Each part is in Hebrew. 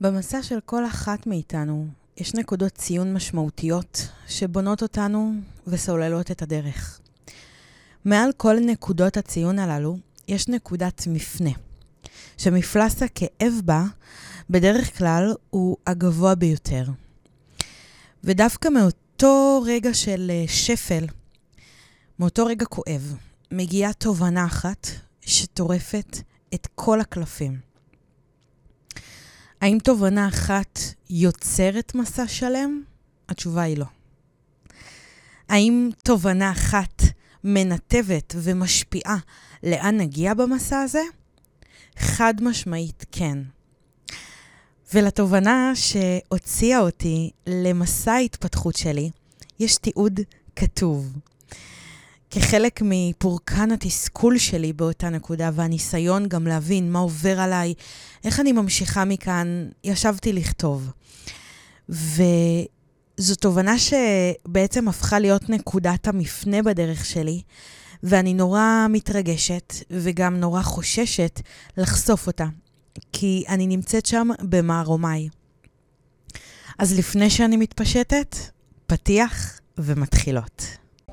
במסע של כל אחת מאיתנו יש נקודות ציון משמעותיות שבונות אותנו וסוללות את הדרך. מעל כל נקודות הציון הללו יש נקודת מפנה, שמפלס הכאב בה בדרך כלל הוא הגבוה ביותר. ודווקא מאותו רגע של אה, שפל, מאותו רגע כואב, מגיעה תובנה אחת שטורפת את כל הקלפים. האם תובנה אחת יוצרת מסע שלם? התשובה היא לא. האם תובנה אחת מנתבת ומשפיעה לאן נגיע במסע הזה? חד משמעית כן. ולתובנה שהוציאה אותי למסע ההתפתחות שלי, יש תיעוד כתוב. כחלק מפורקן התסכול שלי באותה נקודה, והניסיון גם להבין מה עובר עליי, איך אני ממשיכה מכאן, ישבתי לכתוב. וזו תובנה שבעצם הפכה להיות נקודת המפנה בדרך שלי, ואני נורא מתרגשת וגם נורא חוששת לחשוף אותה, כי אני נמצאת שם במערומיי. אז לפני שאני מתפשטת, פתיח ומתחילות.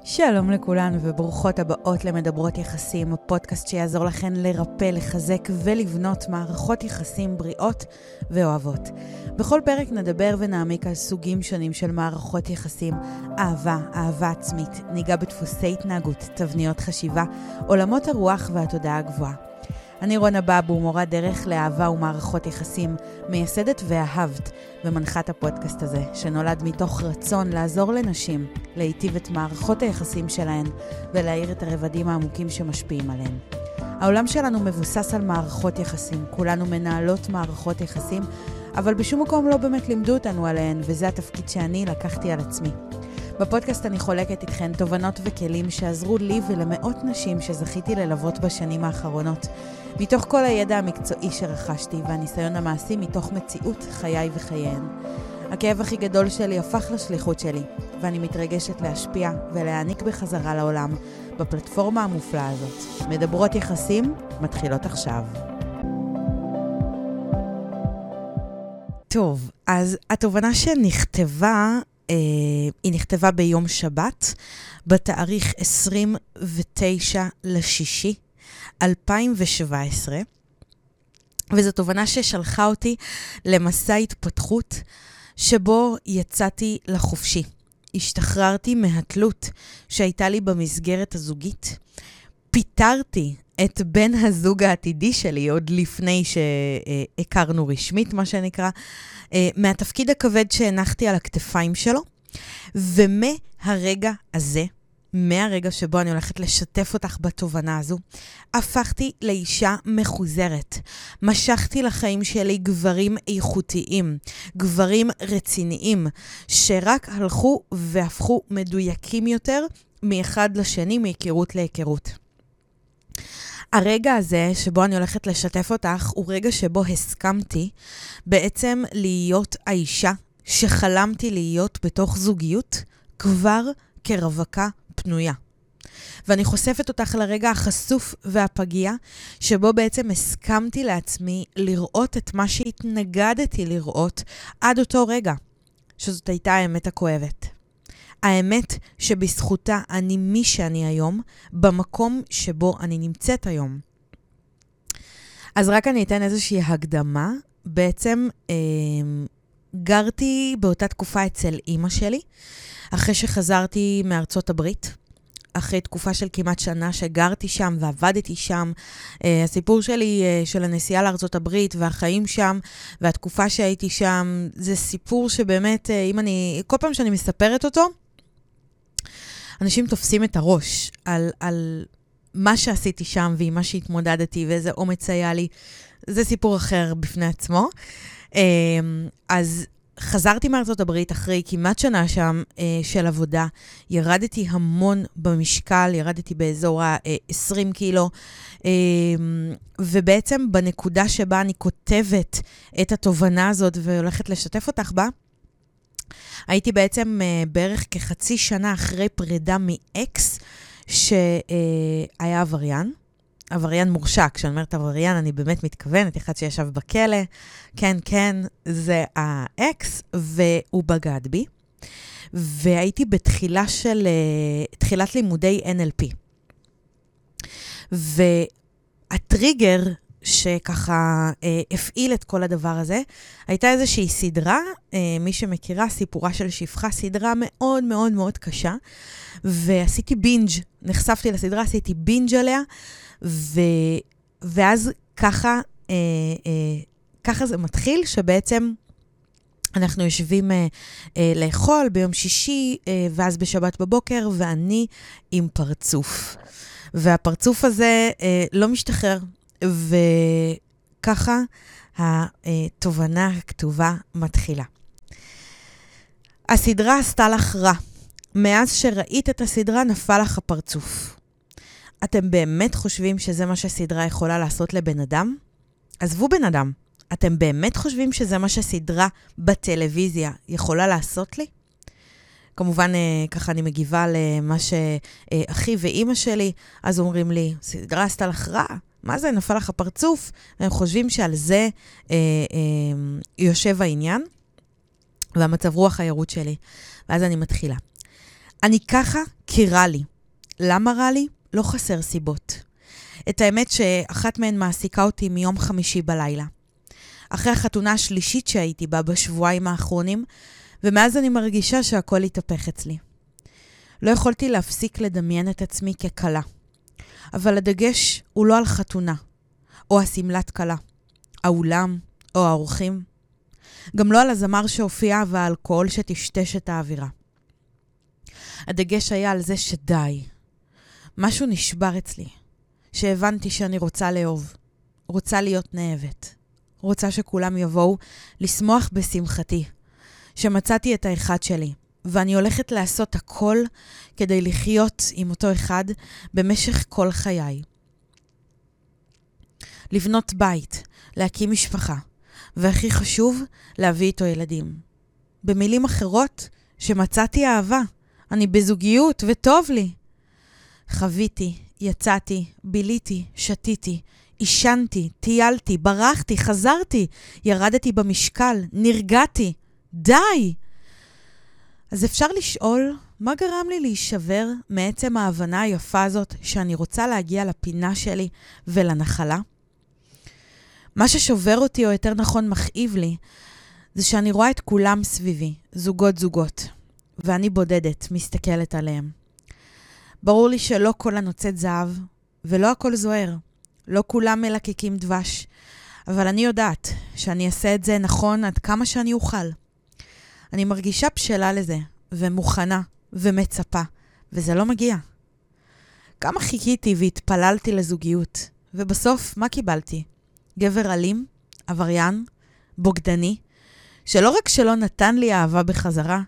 שלום לכולן וברוכות הבאות למדברות יחסים, הפודקאסט שיעזור לכן לרפא, לחזק ולבנות מערכות יחסים בריאות ואוהבות. בכל פרק נדבר ונעמיק על סוגים שונים של מערכות יחסים, אהבה, אהבה עצמית, ניגע בדפוסי התנהגות, תבניות חשיבה, עולמות הרוח והתודעה הגבוהה. אני רונה בבו, מורה דרך לאהבה ומערכות יחסים, מייסדת ואהבת ומנחת הפודקאסט הזה, שנולד מתוך רצון לעזור לנשים להיטיב את מערכות היחסים שלהן ולהאיר את הרבדים העמוקים שמשפיעים עליהן. העולם שלנו מבוסס על מערכות יחסים, כולנו מנהלות מערכות יחסים, אבל בשום מקום לא באמת לימדו אותנו עליהן, וזה התפקיד שאני לקחתי על עצמי. בפודקאסט אני חולקת איתכן תובנות וכלים שעזרו לי ולמאות נשים שזכיתי ללוות בשנים האחרונות. מתוך כל הידע המקצועי שרכשתי והניסיון המעשי מתוך מציאות חיי וחייהן. הכאב הכי גדול שלי הפך לשליחות שלי, ואני מתרגשת להשפיע ולהעניק בחזרה לעולם בפלטפורמה המופלאה הזאת. מדברות יחסים מתחילות עכשיו. טוב, אז התובנה שנכתבה, היא נכתבה ביום שבת, בתאריך 29 לשישי 2017, וזו תובנה ששלחה אותי למסע התפתחות שבו יצאתי לחופשי. השתחררתי מהתלות שהייתה לי במסגרת הזוגית. פיטרתי את בן הזוג העתידי שלי עוד לפני שהכרנו רשמית, מה שנקרא, אה, מהתפקיד הכבד שהנחתי על הכתפיים שלו, ומהרגע הזה מהרגע שבו אני הולכת לשתף אותך בתובנה הזו, הפכתי לאישה מחוזרת. משכתי לחיים שלי גברים איכותיים, גברים רציניים, שרק הלכו והפכו מדויקים יותר מאחד לשני, מהיכרות להיכרות. הרגע הזה שבו אני הולכת לשתף אותך, הוא רגע שבו הסכמתי בעצם להיות האישה שחלמתי להיות בתוך זוגיות כבר כרווקה פנויה. ואני חושפת אותך לרגע החשוף והפגיע, שבו בעצם הסכמתי לעצמי לראות את מה שהתנגדתי לראות עד אותו רגע, שזאת הייתה האמת הכואבת. האמת שבזכותה אני מי שאני היום, במקום שבו אני נמצאת היום. אז רק אני אתן איזושהי הקדמה. בעצם אה, גרתי באותה תקופה אצל אימא שלי, אחרי שחזרתי מארצות הברית, אחרי תקופה של כמעט שנה שגרתי שם ועבדתי שם. Uh, הסיפור שלי uh, של הנסיעה הברית והחיים שם והתקופה שהייתי שם, זה סיפור שבאמת, uh, אם אני, כל פעם שאני מספרת אותו, אנשים תופסים את הראש על, על מה שעשיתי שם ועם מה שהתמודדתי ואיזה אומץ היה לי. זה סיפור אחר בפני עצמו. Uh, אז חזרתי מארצות הברית אחרי כמעט שנה שם אה, של עבודה. ירדתי המון במשקל, ירדתי באזור ה-20 אה, קילו, אה, ובעצם בנקודה שבה אני כותבת את התובנה הזאת והולכת לשתף אותך בה, הייתי בעצם אה, בערך כחצי שנה אחרי פרידה מאקס, שהיה עבריין. עבריין מורשע. כשאני אומרת עבריין, אני באמת מתכוונת, אחד שישב בכלא. כן, כן, זה האקס, והוא בגד בי. והייתי בתחילה של, uh, תחילת לימודי NLP. והטריגר שככה אה, הפעיל את כל הדבר הזה. הייתה איזושהי סדרה, אה, מי שמכירה, סיפורה של שפחה, סדרה מאוד מאוד מאוד קשה, ועשיתי בינג', נחשפתי לסדרה, עשיתי בינג' עליה, ו... ואז ככה, אה, אה, ככה זה מתחיל, שבעצם... אנחנו יושבים אה, אה, לאכול ביום שישי, אה, ואז בשבת בבוקר, ואני עם פרצוף. והפרצוף הזה אה, לא משתחרר, וככה התובנה הכתובה מתחילה. הסדרה עשתה לך רע. מאז שראית את הסדרה נפל לך הפרצוף. אתם באמת חושבים שזה מה שסדרה יכולה לעשות לבן אדם? עזבו בן אדם, אתם באמת חושבים שזה מה שסדרה בטלוויזיה יכולה לעשות לי? כמובן, אה, ככה אני מגיבה למה שאחי ואימא שלי, אז אומרים לי, סדרה עשתה לך רע? מה זה, נפל לך פרצוף? הם חושבים שעל זה אה, אה, יושב העניין, והמצב רוח הירוד שלי. ואז אני מתחילה. אני ככה כי רע לי. למה רע לי? לא חסר סיבות. את האמת שאחת מהן מעסיקה אותי מיום חמישי בלילה. אחרי החתונה השלישית שהייתי בה בשבועיים האחרונים, ומאז אני מרגישה שהכל התהפך אצלי. לא יכולתי להפסיק לדמיין את עצמי ככלה. אבל הדגש הוא לא על חתונה, או השמלת כלה, האולם, או האורחים. גם לא על הזמר שהופיע והאלכוהול שטשטש את האווירה. הדגש היה על זה שדי. משהו נשבר אצלי, שהבנתי שאני רוצה לאהוב, רוצה להיות נאהבת, רוצה שכולם יבואו לשמוח בשמחתי, שמצאתי את האחד שלי, ואני הולכת לעשות הכל כדי לחיות עם אותו אחד במשך כל חיי. לבנות בית, להקים משפחה, והכי חשוב, להביא איתו ילדים. במילים אחרות, שמצאתי אהבה, אני בזוגיות וטוב לי. חוויתי, יצאתי, ביליתי, שתיתי, עישנתי, טיילתי, ברחתי, חזרתי, ירדתי במשקל, נרגעתי. די! אז אפשר לשאול, מה גרם לי להישבר מעצם ההבנה היפה הזאת שאני רוצה להגיע לפינה שלי ולנחלה? מה ששובר אותי, או יותר נכון מכאיב לי, זה שאני רואה את כולם סביבי, זוגות-זוגות, ואני בודדת, מסתכלת עליהם. ברור לי שלא כל הנוצאת זהב, ולא הכל זוהר. לא כולם מלקקים דבש, אבל אני יודעת שאני אעשה את זה נכון עד כמה שאני אוכל. אני מרגישה בשלה לזה, ומוכנה, ומצפה, וזה לא מגיע. כמה חיכיתי והתפללתי לזוגיות, ובסוף, מה קיבלתי? גבר אלים, עבריין, בוגדני, שלא רק שלא נתן לי אהבה בחזרה,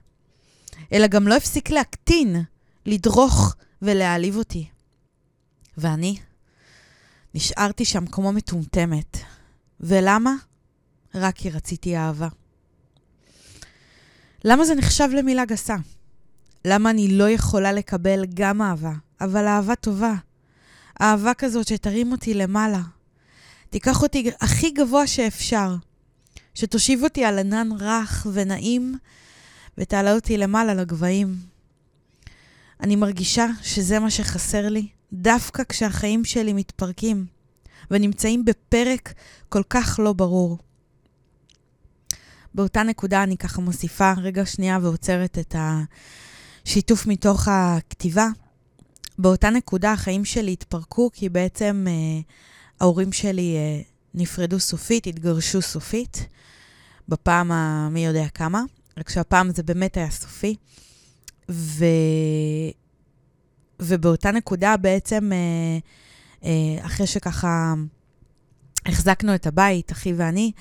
אלא גם לא הפסיק להקטין, לדרוך ולהעליב אותי. ואני נשארתי שם כמו מטומטמת. ולמה? רק כי רציתי אהבה. למה זה נחשב למילה גסה? למה אני לא יכולה לקבל גם אהבה, אבל אהבה טובה? אהבה כזאת שתרים אותי למעלה. תיקח אותי הכי גבוה שאפשר. שתושיב אותי על ענן רך ונעים, ותעלה אותי למעלה לגבהים. אני מרגישה שזה מה שחסר לי, דווקא כשהחיים שלי מתפרקים, ונמצאים בפרק כל כך לא ברור. באותה נקודה אני ככה מוסיפה רגע שנייה ועוצרת את השיתוף מתוך הכתיבה. באותה נקודה החיים שלי התפרקו, כי בעצם אה, ההורים שלי אה, נפרדו סופית, התגרשו סופית, בפעם המי יודע כמה, רק שהפעם זה באמת היה סופי. ו... ובאותה נקודה בעצם, אה, אה, אחרי שככה החזקנו את הבית, אחי ואני,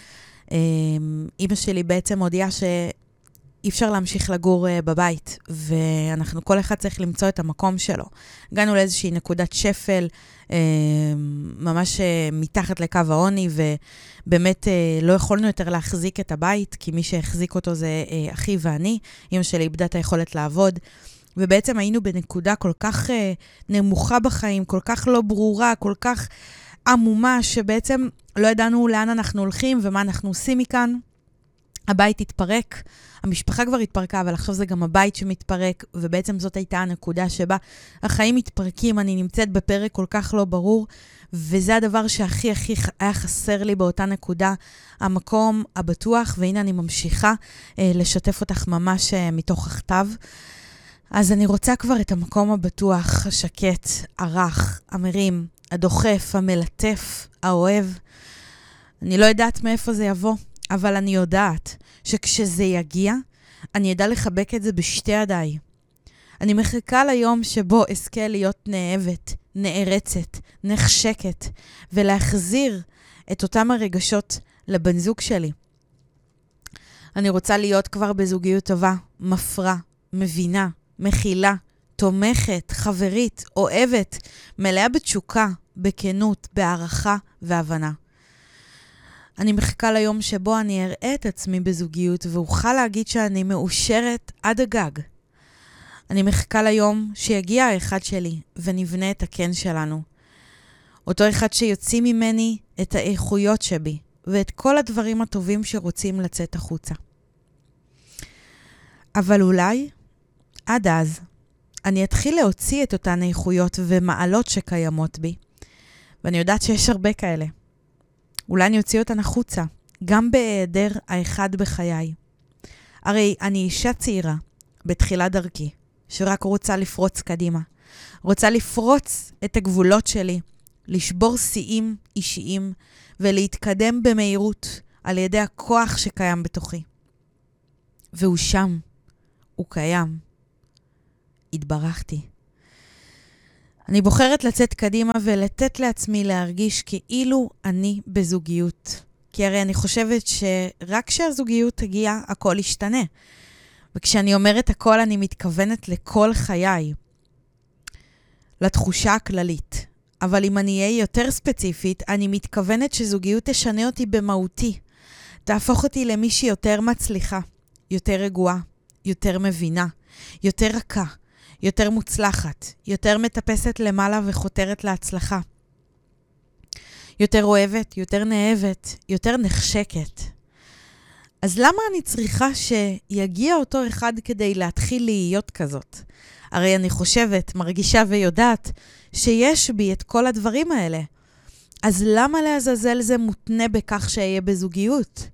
אימא שלי בעצם הודיעה שאי אפשר להמשיך לגור uh, בבית, ואנחנו, כל אחד צריך למצוא את המקום שלו. הגענו לאיזושהי נקודת שפל, uh, ממש uh, מתחת לקו העוני, ובאמת uh, לא יכולנו יותר להחזיק את הבית, כי מי שהחזיק אותו זה אחי ואני. אימא שלי איבדה את היכולת לעבוד. ובעצם היינו בנקודה כל כך נמוכה בחיים, כל כך לא ברורה, כל כך עמומה, שבעצם לא ידענו לאן אנחנו הולכים ומה אנחנו עושים מכאן. הבית התפרק, המשפחה כבר התפרקה, אבל עכשיו זה גם הבית שמתפרק, ובעצם זאת הייתה הנקודה שבה החיים מתפרקים, אני נמצאת בפרק כל כך לא ברור, וזה הדבר שהכי הכי היה חסר לי באותה נקודה, המקום הבטוח, והנה אני ממשיכה אה, לשתף אותך ממש אה, מתוך הכתב. אז אני רוצה כבר את המקום הבטוח, השקט, הרך, המרים, הדוחף, המלטף, האוהב. אני לא יודעת מאיפה זה יבוא, אבל אני יודעת שכשזה יגיע, אני אדע לחבק את זה בשתי ידיי. אני מחכה ליום שבו אזכה להיות נאהבת, נערצת, נחשקת, ולהחזיר את אותם הרגשות לבן זוג שלי. אני רוצה להיות כבר בזוגיות טובה, מפרה, מבינה, מכילה, תומכת, חברית, אוהבת, מלאה בתשוקה, בכנות, בהערכה והבנה. אני מחכה ליום שבו אני אראה את עצמי בזוגיות ואוכל להגיד שאני מאושרת עד הגג. אני מחכה ליום שיגיע האחד שלי ונבנה את הקן שלנו. אותו אחד שיוציא ממני את האיכויות שבי ואת כל הדברים הטובים שרוצים לצאת החוצה. אבל אולי, עד אז, אני אתחיל להוציא את אותן איכויות ומעלות שקיימות בי, ואני יודעת שיש הרבה כאלה. אולי אני אוציא אותן החוצה, גם בהיעדר האחד בחיי. הרי אני אישה צעירה, בתחילת דרכי, שרק רוצה לפרוץ קדימה. רוצה לפרוץ את הגבולות שלי, לשבור שיאים אישיים ולהתקדם במהירות על ידי הכוח שקיים בתוכי. והוא שם, הוא קיים. התברכתי. אני בוחרת לצאת קדימה ולתת לעצמי להרגיש כאילו אני בזוגיות. כי הרי אני חושבת שרק כשהזוגיות תגיע, הכל ישתנה. וכשאני אומרת הכל, אני מתכוונת לכל חיי, לתחושה הכללית. אבל אם אני אהיה יותר ספציפית, אני מתכוונת שזוגיות תשנה אותי במהותי. תהפוך אותי למישהי יותר מצליחה, יותר רגועה, יותר מבינה, יותר רכה, יותר מוצלחת, יותר מטפסת למעלה וחותרת להצלחה. יותר אוהבת, יותר נאהבת, יותר נחשקת. אז למה אני צריכה שיגיע אותו אחד כדי להתחיל להיות כזאת? הרי אני חושבת, מרגישה ויודעת שיש בי את כל הדברים האלה. אז למה לעזאזל זה מותנה בכך שאהיה בזוגיות?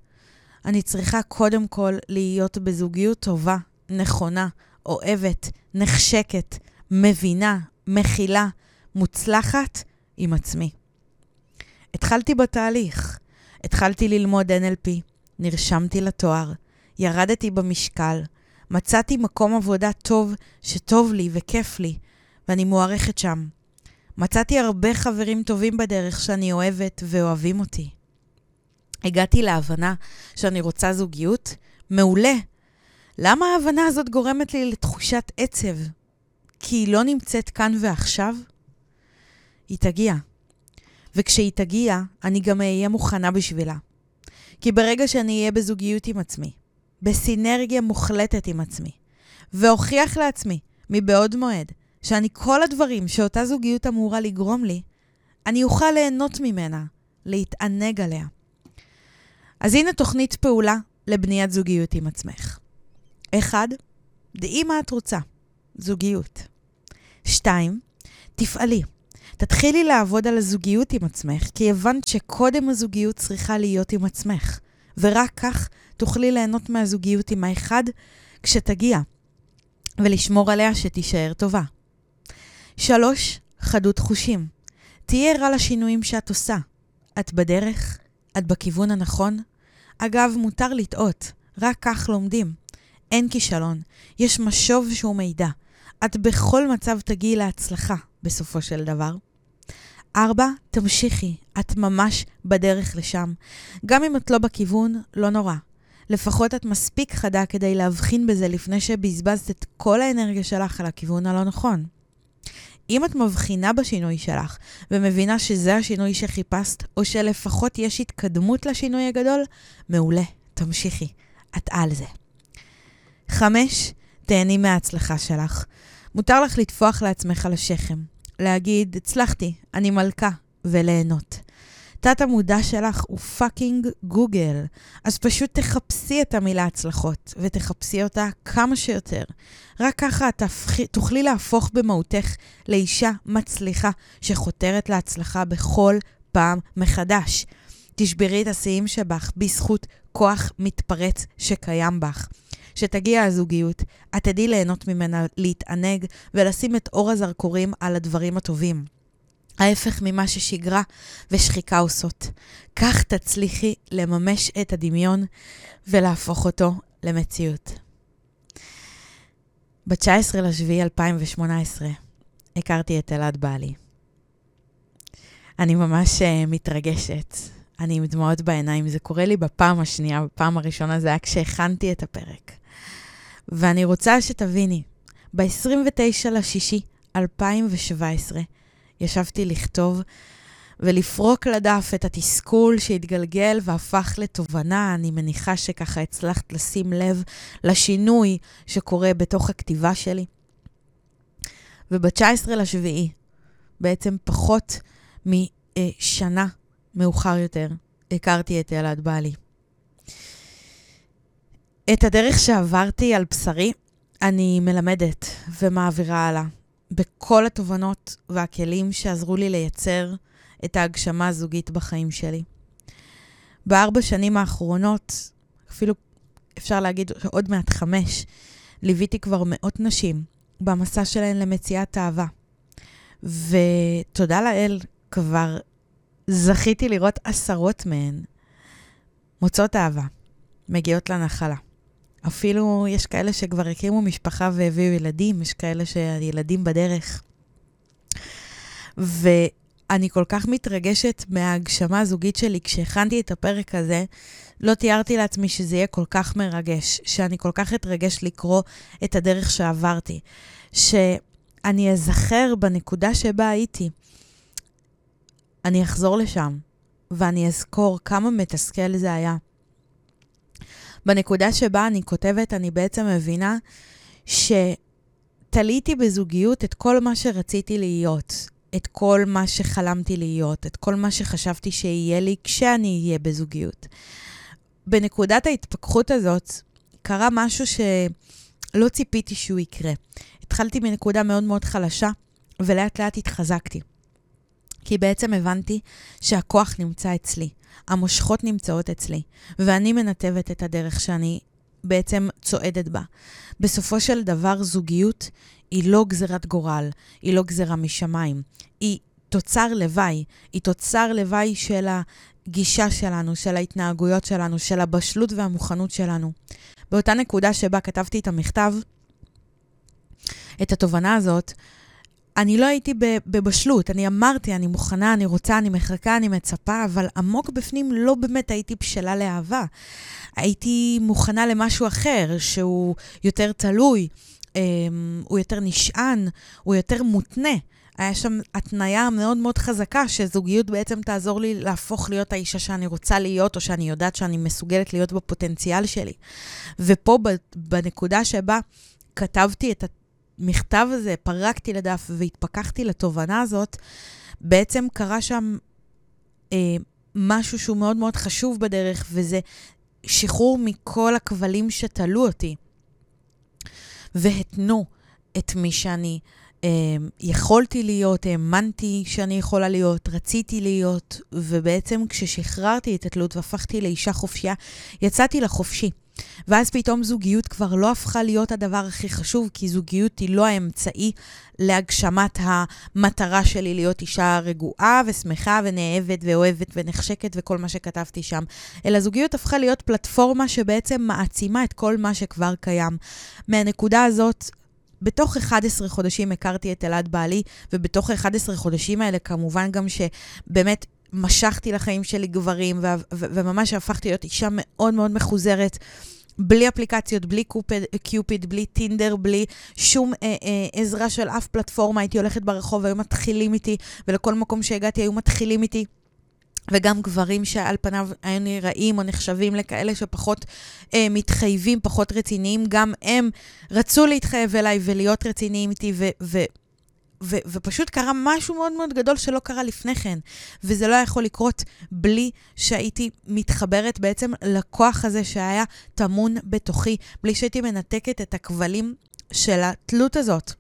אני צריכה קודם כל להיות בזוגיות טובה, נכונה, אוהבת, נחשקת, מבינה, מכילה, מוצלחת עם עצמי. התחלתי בתהליך. התחלתי ללמוד NLP, נרשמתי לתואר, ירדתי במשקל, מצאתי מקום עבודה טוב שטוב לי וכיף לי, ואני מוערכת שם. מצאתי הרבה חברים טובים בדרך שאני אוהבת ואוהבים אותי. הגעתי להבנה שאני רוצה זוגיות? מעולה. למה ההבנה הזאת גורמת לי לתחושת עצב? כי היא לא נמצאת כאן ועכשיו? היא תגיע. וכשהיא תגיע, אני גם אהיה מוכנה בשבילה. כי ברגע שאני אהיה בזוגיות עם עצמי, בסינרגיה מוחלטת עם עצמי, ואוכיח לעצמי, מבעוד מועד, שאני כל הדברים שאותה זוגיות אמורה לגרום לי, אני אוכל ליהנות ממנה, להתענג עליה. אז הנה תוכנית פעולה לבניית זוגיות עם עצמך. אחד, דעי מה את רוצה, זוגיות. שתיים, תפעלי. תתחילי לעבוד על הזוגיות עם עצמך, כי הבנת שקודם הזוגיות צריכה להיות עם עצמך, ורק כך תוכלי ליהנות מהזוגיות עם האחד כשתגיע, ולשמור עליה שתישאר טובה. שלוש, חדות חושים. תהיי ערה לשינויים שאת עושה. את בדרך? את בכיוון הנכון? אגב, מותר לטעות, רק כך לומדים. אין כישלון, יש משוב שהוא מידע. את בכל מצב תגיעי להצלחה בסופו של דבר. ארבע, תמשיכי, את ממש בדרך לשם. גם אם את לא בכיוון, לא נורא. לפחות את מספיק חדה כדי להבחין בזה לפני שבזבזת את כל האנרגיה שלך על הכיוון הלא נכון. אם את מבחינה בשינוי שלך ומבינה שזה השינוי שחיפשת, או שלפחות יש התקדמות לשינוי הגדול, מעולה, תמשיכי, את על זה. חמש, תהני מההצלחה שלך. מותר לך לטפוח לעצמך על השכם, להגיד, הצלחתי, אני מלכה, וליהנות. תת המודע שלך הוא fucking גוגל. אז פשוט תחפשי את המילה הצלחות, ותחפשי אותה כמה שיותר. רק ככה את תפחי, תוכלי להפוך במהותך לאישה מצליחה שחותרת להצלחה בכל פעם מחדש. תשברי את השיאים שבך בזכות כוח מתפרץ שקיים בך. כשתגיע הזוגיות, את תדעי ליהנות ממנה, להתענג ולשים את אור הזרקורים על הדברים הטובים. ההפך ממה ששגרה ושחיקה עושות. כך תצליחי לממש את הדמיון ולהפוך אותו למציאות. ב-19 לשביעי 2018 הכרתי את אלעד בעלי. אני ממש uh, מתרגשת. אני עם דמעות בעיניים. זה קורה לי בפעם השנייה, בפעם הראשונה זה היה כשהכנתי את הפרק. ואני רוצה שתביני, ב-29 לשישי 2017 ישבתי לכתוב ולפרוק לדף את התסכול שהתגלגל והפך לתובנה. אני מניחה שככה הצלחת לשים לב לשינוי שקורה בתוך הכתיבה שלי. וב-19 לשביעי, בעצם פחות משנה מאוחר יותר, הכרתי את אלעד בעלי. את הדרך שעברתי על בשרי, אני מלמדת ומעבירה הלאה. בכל התובנות והכלים שעזרו לי לייצר את ההגשמה הזוגית בחיים שלי. בארבע שנים האחרונות, אפילו אפשר להגיד שעוד מעט חמש, ליוויתי כבר מאות נשים במסע שלהן למציאת אהבה. ותודה לאל, כבר זכיתי לראות עשרות מהן מוצאות אהבה, מגיעות לנחלה. אפילו יש כאלה שכבר הקימו משפחה והביאו ילדים, יש כאלה שהילדים בדרך. ואני כל כך מתרגשת מההגשמה הזוגית שלי. כשהכנתי את הפרק הזה, לא תיארתי לעצמי שזה יהיה כל כך מרגש, שאני כל כך אתרגש לקרוא את הדרך שעברתי, שאני אזכר בנקודה שבה הייתי. אני אחזור לשם, ואני אזכור כמה מתסכל זה היה. בנקודה שבה אני כותבת, אני בעצם מבינה שתליתי בזוגיות את כל מה שרציתי להיות, את כל מה שחלמתי להיות, את כל מה שחשבתי שיהיה לי כשאני אהיה בזוגיות. בנקודת ההתפכחות הזאת קרה משהו שלא ציפיתי שהוא יקרה. התחלתי מנקודה מאוד מאוד חלשה, ולאט לאט התחזקתי. כי בעצם הבנתי שהכוח נמצא אצלי. המושכות נמצאות אצלי, ואני מנתבת את הדרך שאני בעצם צועדת בה. בסופו של דבר, זוגיות היא לא גזירת גורל, היא לא גזירה משמיים. היא תוצר לוואי, היא תוצר לוואי של הגישה שלנו, של ההתנהגויות שלנו, של הבשלות והמוכנות שלנו. באותה נקודה שבה כתבתי את המכתב, את התובנה הזאת, אני לא הייתי בבשלות, אני אמרתי, אני מוכנה, אני רוצה, אני מחכה, אני מצפה, אבל עמוק בפנים לא באמת הייתי בשלה לאהבה. הייתי מוכנה למשהו אחר, שהוא יותר תלוי, אמ, הוא יותר נשען, הוא יותר מותנה. היה שם התניה מאוד מאוד חזקה, שזוגיות בעצם תעזור לי להפוך להיות האישה שאני רוצה להיות, או שאני יודעת שאני מסוגלת להיות בפוטנציאל שלי. ופה, בנקודה שבה כתבתי את המכתב הזה, פרקתי לדף והתפכחתי לתובנה הזאת, בעצם קרה שם אה, משהו שהוא מאוד מאוד חשוב בדרך, וזה שחרור מכל הכבלים שתלו אותי והתנו את מי שאני אה, יכולתי להיות, האמנתי שאני יכולה להיות, רציתי להיות, ובעצם כששחררתי את התלות והפכתי לאישה חופשייה, יצאתי לחופשי. ואז פתאום זוגיות כבר לא הפכה להיות הדבר הכי חשוב, כי זוגיות היא לא האמצעי להגשמת המטרה שלי להיות אישה רגועה ושמחה ונאהבת ואוהבת ונחשקת וכל מה שכתבתי שם, אלא זוגיות הפכה להיות פלטפורמה שבעצם מעצימה את כל מה שכבר קיים. מהנקודה הזאת, בתוך 11 חודשים הכרתי את אלעד בעלי, ובתוך ה-11 חודשים האלה כמובן גם שבאמת משכתי לחיים שלי גברים, וממש הפכתי להיות אישה מאוד מאוד מחוזרת. בלי אפליקציות, בלי קופד, קיופיד, בלי טינדר, בלי שום אה, אה, עזרה של אף פלטפורמה. הייתי הולכת ברחוב, היו מתחילים איתי, ולכל מקום שהגעתי היו מתחילים איתי. וגם גברים שעל פניו היו נראים או נחשבים לכאלה שפחות אה, מתחייבים, פחות רציניים, גם הם רצו להתחייב אליי ולהיות רציניים איתי, ו- ו- ופשוט קרה משהו מאוד מאוד גדול שלא קרה לפני כן. וזה לא יכול לקרות בלי שהייתי מתחברת בעצם לכוח הזה שהיה טמון בתוכי, בלי שהייתי מנתקת את הכבלים של התלות הזאת.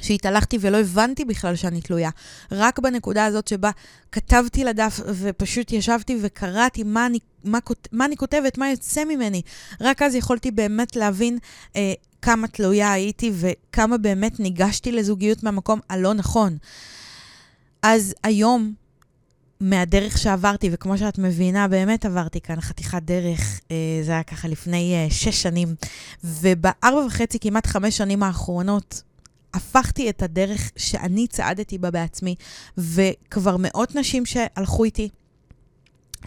שהתהלכתי ולא הבנתי בכלל שאני תלויה. רק בנקודה הזאת שבה כתבתי לדף ופשוט ישבתי וקראתי מה אני, מה, מה אני כותבת, מה יוצא ממני. רק אז יכולתי באמת להבין אה, כמה תלויה הייתי וכמה באמת ניגשתי לזוגיות מהמקום הלא נכון. אז היום, מהדרך שעברתי, וכמו שאת מבינה, באמת עברתי כאן חתיכת דרך, אה, זה היה ככה לפני אה, שש שנים, ובארבע וחצי, כמעט חמש שנים האחרונות, הפכתי את הדרך שאני צעדתי בה בעצמי, וכבר מאות נשים שהלכו איתי,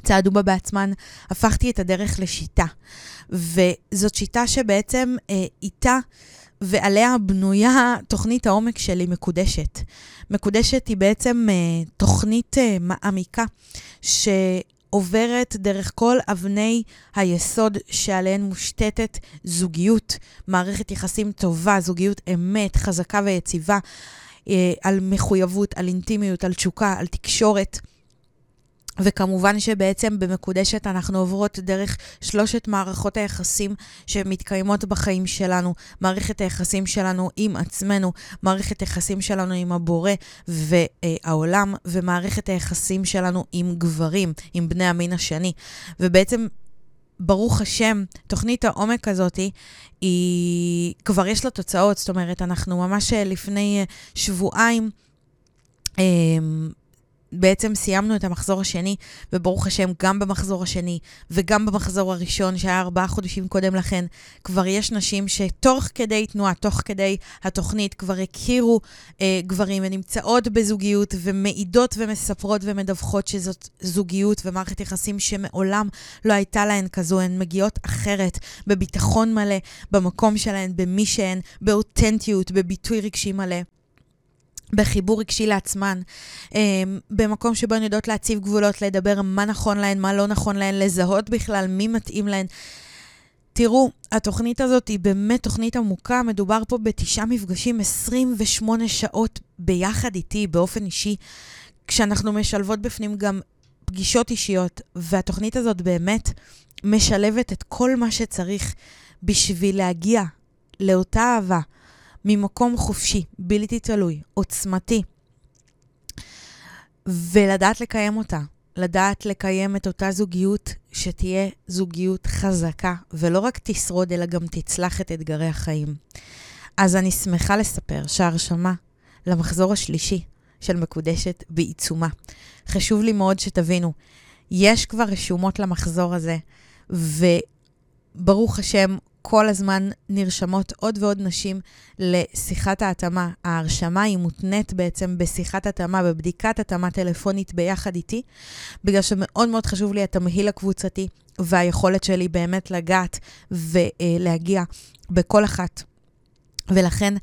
צעדו בה בעצמן, הפכתי את הדרך לשיטה. וזאת שיטה שבעצם אה, איתה ועליה בנויה תוכנית העומק שלי מקודשת. מקודשת היא בעצם אה, תוכנית אה, מעמיקה, ש... עוברת דרך כל אבני היסוד שעליהן מושתתת זוגיות, מערכת יחסים טובה, זוגיות אמת, חזקה ויציבה, אה, על מחויבות, על אינטימיות, על תשוקה, על תקשורת. וכמובן שבעצם במקודשת אנחנו עוברות דרך שלושת מערכות היחסים שמתקיימות בחיים שלנו. מערכת היחסים שלנו עם עצמנו, מערכת היחסים שלנו עם הבורא והעולם, ומערכת היחסים שלנו עם גברים, עם בני המין השני. ובעצם ברוך השם, תוכנית העומק הזאת, היא כבר יש לה תוצאות, זאת אומרת, אנחנו ממש לפני שבועיים, אמ, בעצם סיימנו את המחזור השני, וברוך השם, גם במחזור השני וגם במחזור הראשון, שהיה ארבעה חודשים קודם לכן, כבר יש נשים שתוך כדי תנועה, תוך כדי התוכנית, כבר הכירו אה, גברים ונמצאות בזוגיות ומעידות ומספרות ומדווחות שזאת זוגיות ומערכת יחסים שמעולם לא הייתה להן כזו. הן מגיעות אחרת, בביטחון מלא, במקום שלהן, במי שהן, באותנטיות, בביטוי רגשי מלא. בחיבור רגשי לעצמן, אמ, במקום שבו הן יודעות להציב גבולות, לדבר מה נכון להן, מה לא נכון להן, לזהות בכלל מי מתאים להן. תראו, התוכנית הזאת היא באמת תוכנית עמוקה, מדובר פה בתשעה מפגשים, 28 שעות ביחד איתי, באופן אישי, כשאנחנו משלבות בפנים גם פגישות אישיות, והתוכנית הזאת באמת משלבת את כל מה שצריך בשביל להגיע לאותה אהבה. ממקום חופשי, בלתי תלוי, עוצמתי, ולדעת לקיים אותה. לדעת לקיים את אותה זוגיות שתהיה זוגיות חזקה, ולא רק תשרוד, אלא גם תצלח את אתגרי החיים. אז אני שמחה לספר שההרשמה למחזור השלישי של מקודשת בעיצומה. חשוב לי מאוד שתבינו, יש כבר רשומות למחזור הזה, וברוך השם, כל הזמן נרשמות עוד ועוד נשים לשיחת ההתאמה. ההרשמה היא מותנית בעצם בשיחת התאמה, בבדיקת התאמה טלפונית ביחד איתי, בגלל שמאוד מאוד חשוב לי התמהיל הקבוצתי והיכולת שלי באמת לגעת ולהגיע בכל אחת. ולכן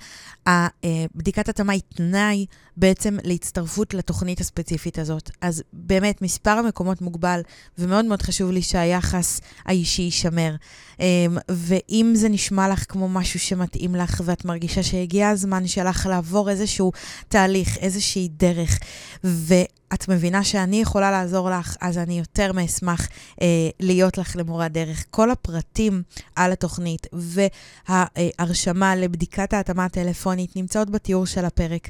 בדיקת התאמה היא תנאי בעצם להצטרפות לתוכנית הספציפית הזאת. אז באמת, מספר המקומות מוגבל, ומאוד מאוד חשוב לי שהיחס האישי יישמר. אמ, ואם זה נשמע לך כמו משהו שמתאים לך, ואת מרגישה שהגיע הזמן שלך לעבור איזשהו תהליך, איזושהי דרך, ו... את מבינה שאני יכולה לעזור לך, אז אני יותר מאשמח אה, להיות לך למורה דרך. כל הפרטים על התוכנית וההרשמה לבדיקת ההתאמה הטלפונית נמצאות בתיאור של הפרק.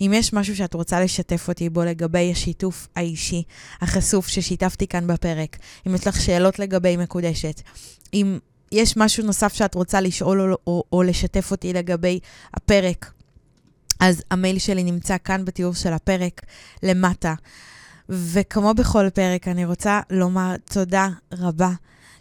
אם יש משהו שאת רוצה לשתף אותי בו לגבי השיתוף האישי החשוף ששיתפתי כאן בפרק, אם יש לך שאלות לגבי מקודשת, אם יש משהו נוסף שאת רוצה לשאול או, או, או לשתף אותי לגבי הפרק, אז המייל שלי נמצא כאן בתיאור של הפרק, למטה. וכמו בכל פרק, אני רוצה לומר תודה רבה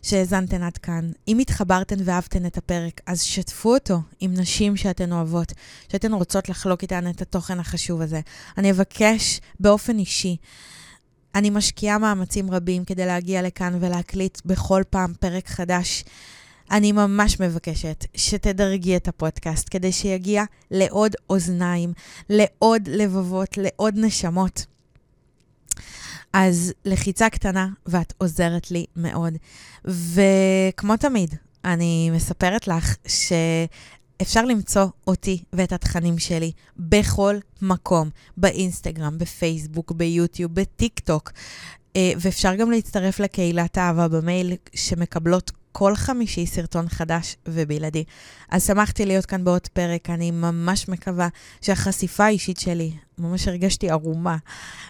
שהאזנתן עד כאן. אם התחברתן ואהבתן את הפרק, אז שתפו אותו עם נשים שאתן אוהבות, שאתן רוצות לחלוק איתן את התוכן החשוב הזה. אני אבקש באופן אישי, אני משקיעה מאמצים רבים כדי להגיע לכאן ולהקליט בכל פעם פרק חדש. אני ממש מבקשת שתדרגי את הפודקאסט כדי שיגיע לעוד אוזניים, לעוד לבבות, לעוד נשמות. אז לחיצה קטנה, ואת עוזרת לי מאוד. וכמו תמיד, אני מספרת לך שאפשר למצוא אותי ואת התכנים שלי בכל מקום, באינסטגרם, בפייסבוק, ביוטיוב, בטיק טוק. אה, ואפשר גם להצטרף לקהילת אהבה במייל, שמקבלות כל חמישי סרטון חדש ובלעדי. אז שמחתי להיות כאן בעוד פרק, אני ממש מקווה שהחשיפה האישית שלי, ממש הרגשתי ערומה,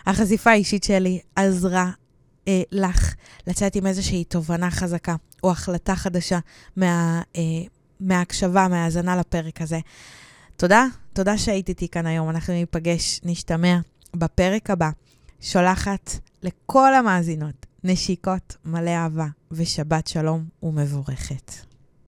החשיפה האישית שלי עזרה אה, לך לצאת עם איזושהי תובנה חזקה או החלטה חדשה מה, אה, מההקשבה, מהאזנה לפרק הזה. תודה, תודה שהיית איתי כאן היום, אנחנו ניפגש, נשתמע בפרק הבא. שולחת לכל המאזינות נשיקות מלא אהבה ושבת שלום ומבורכת.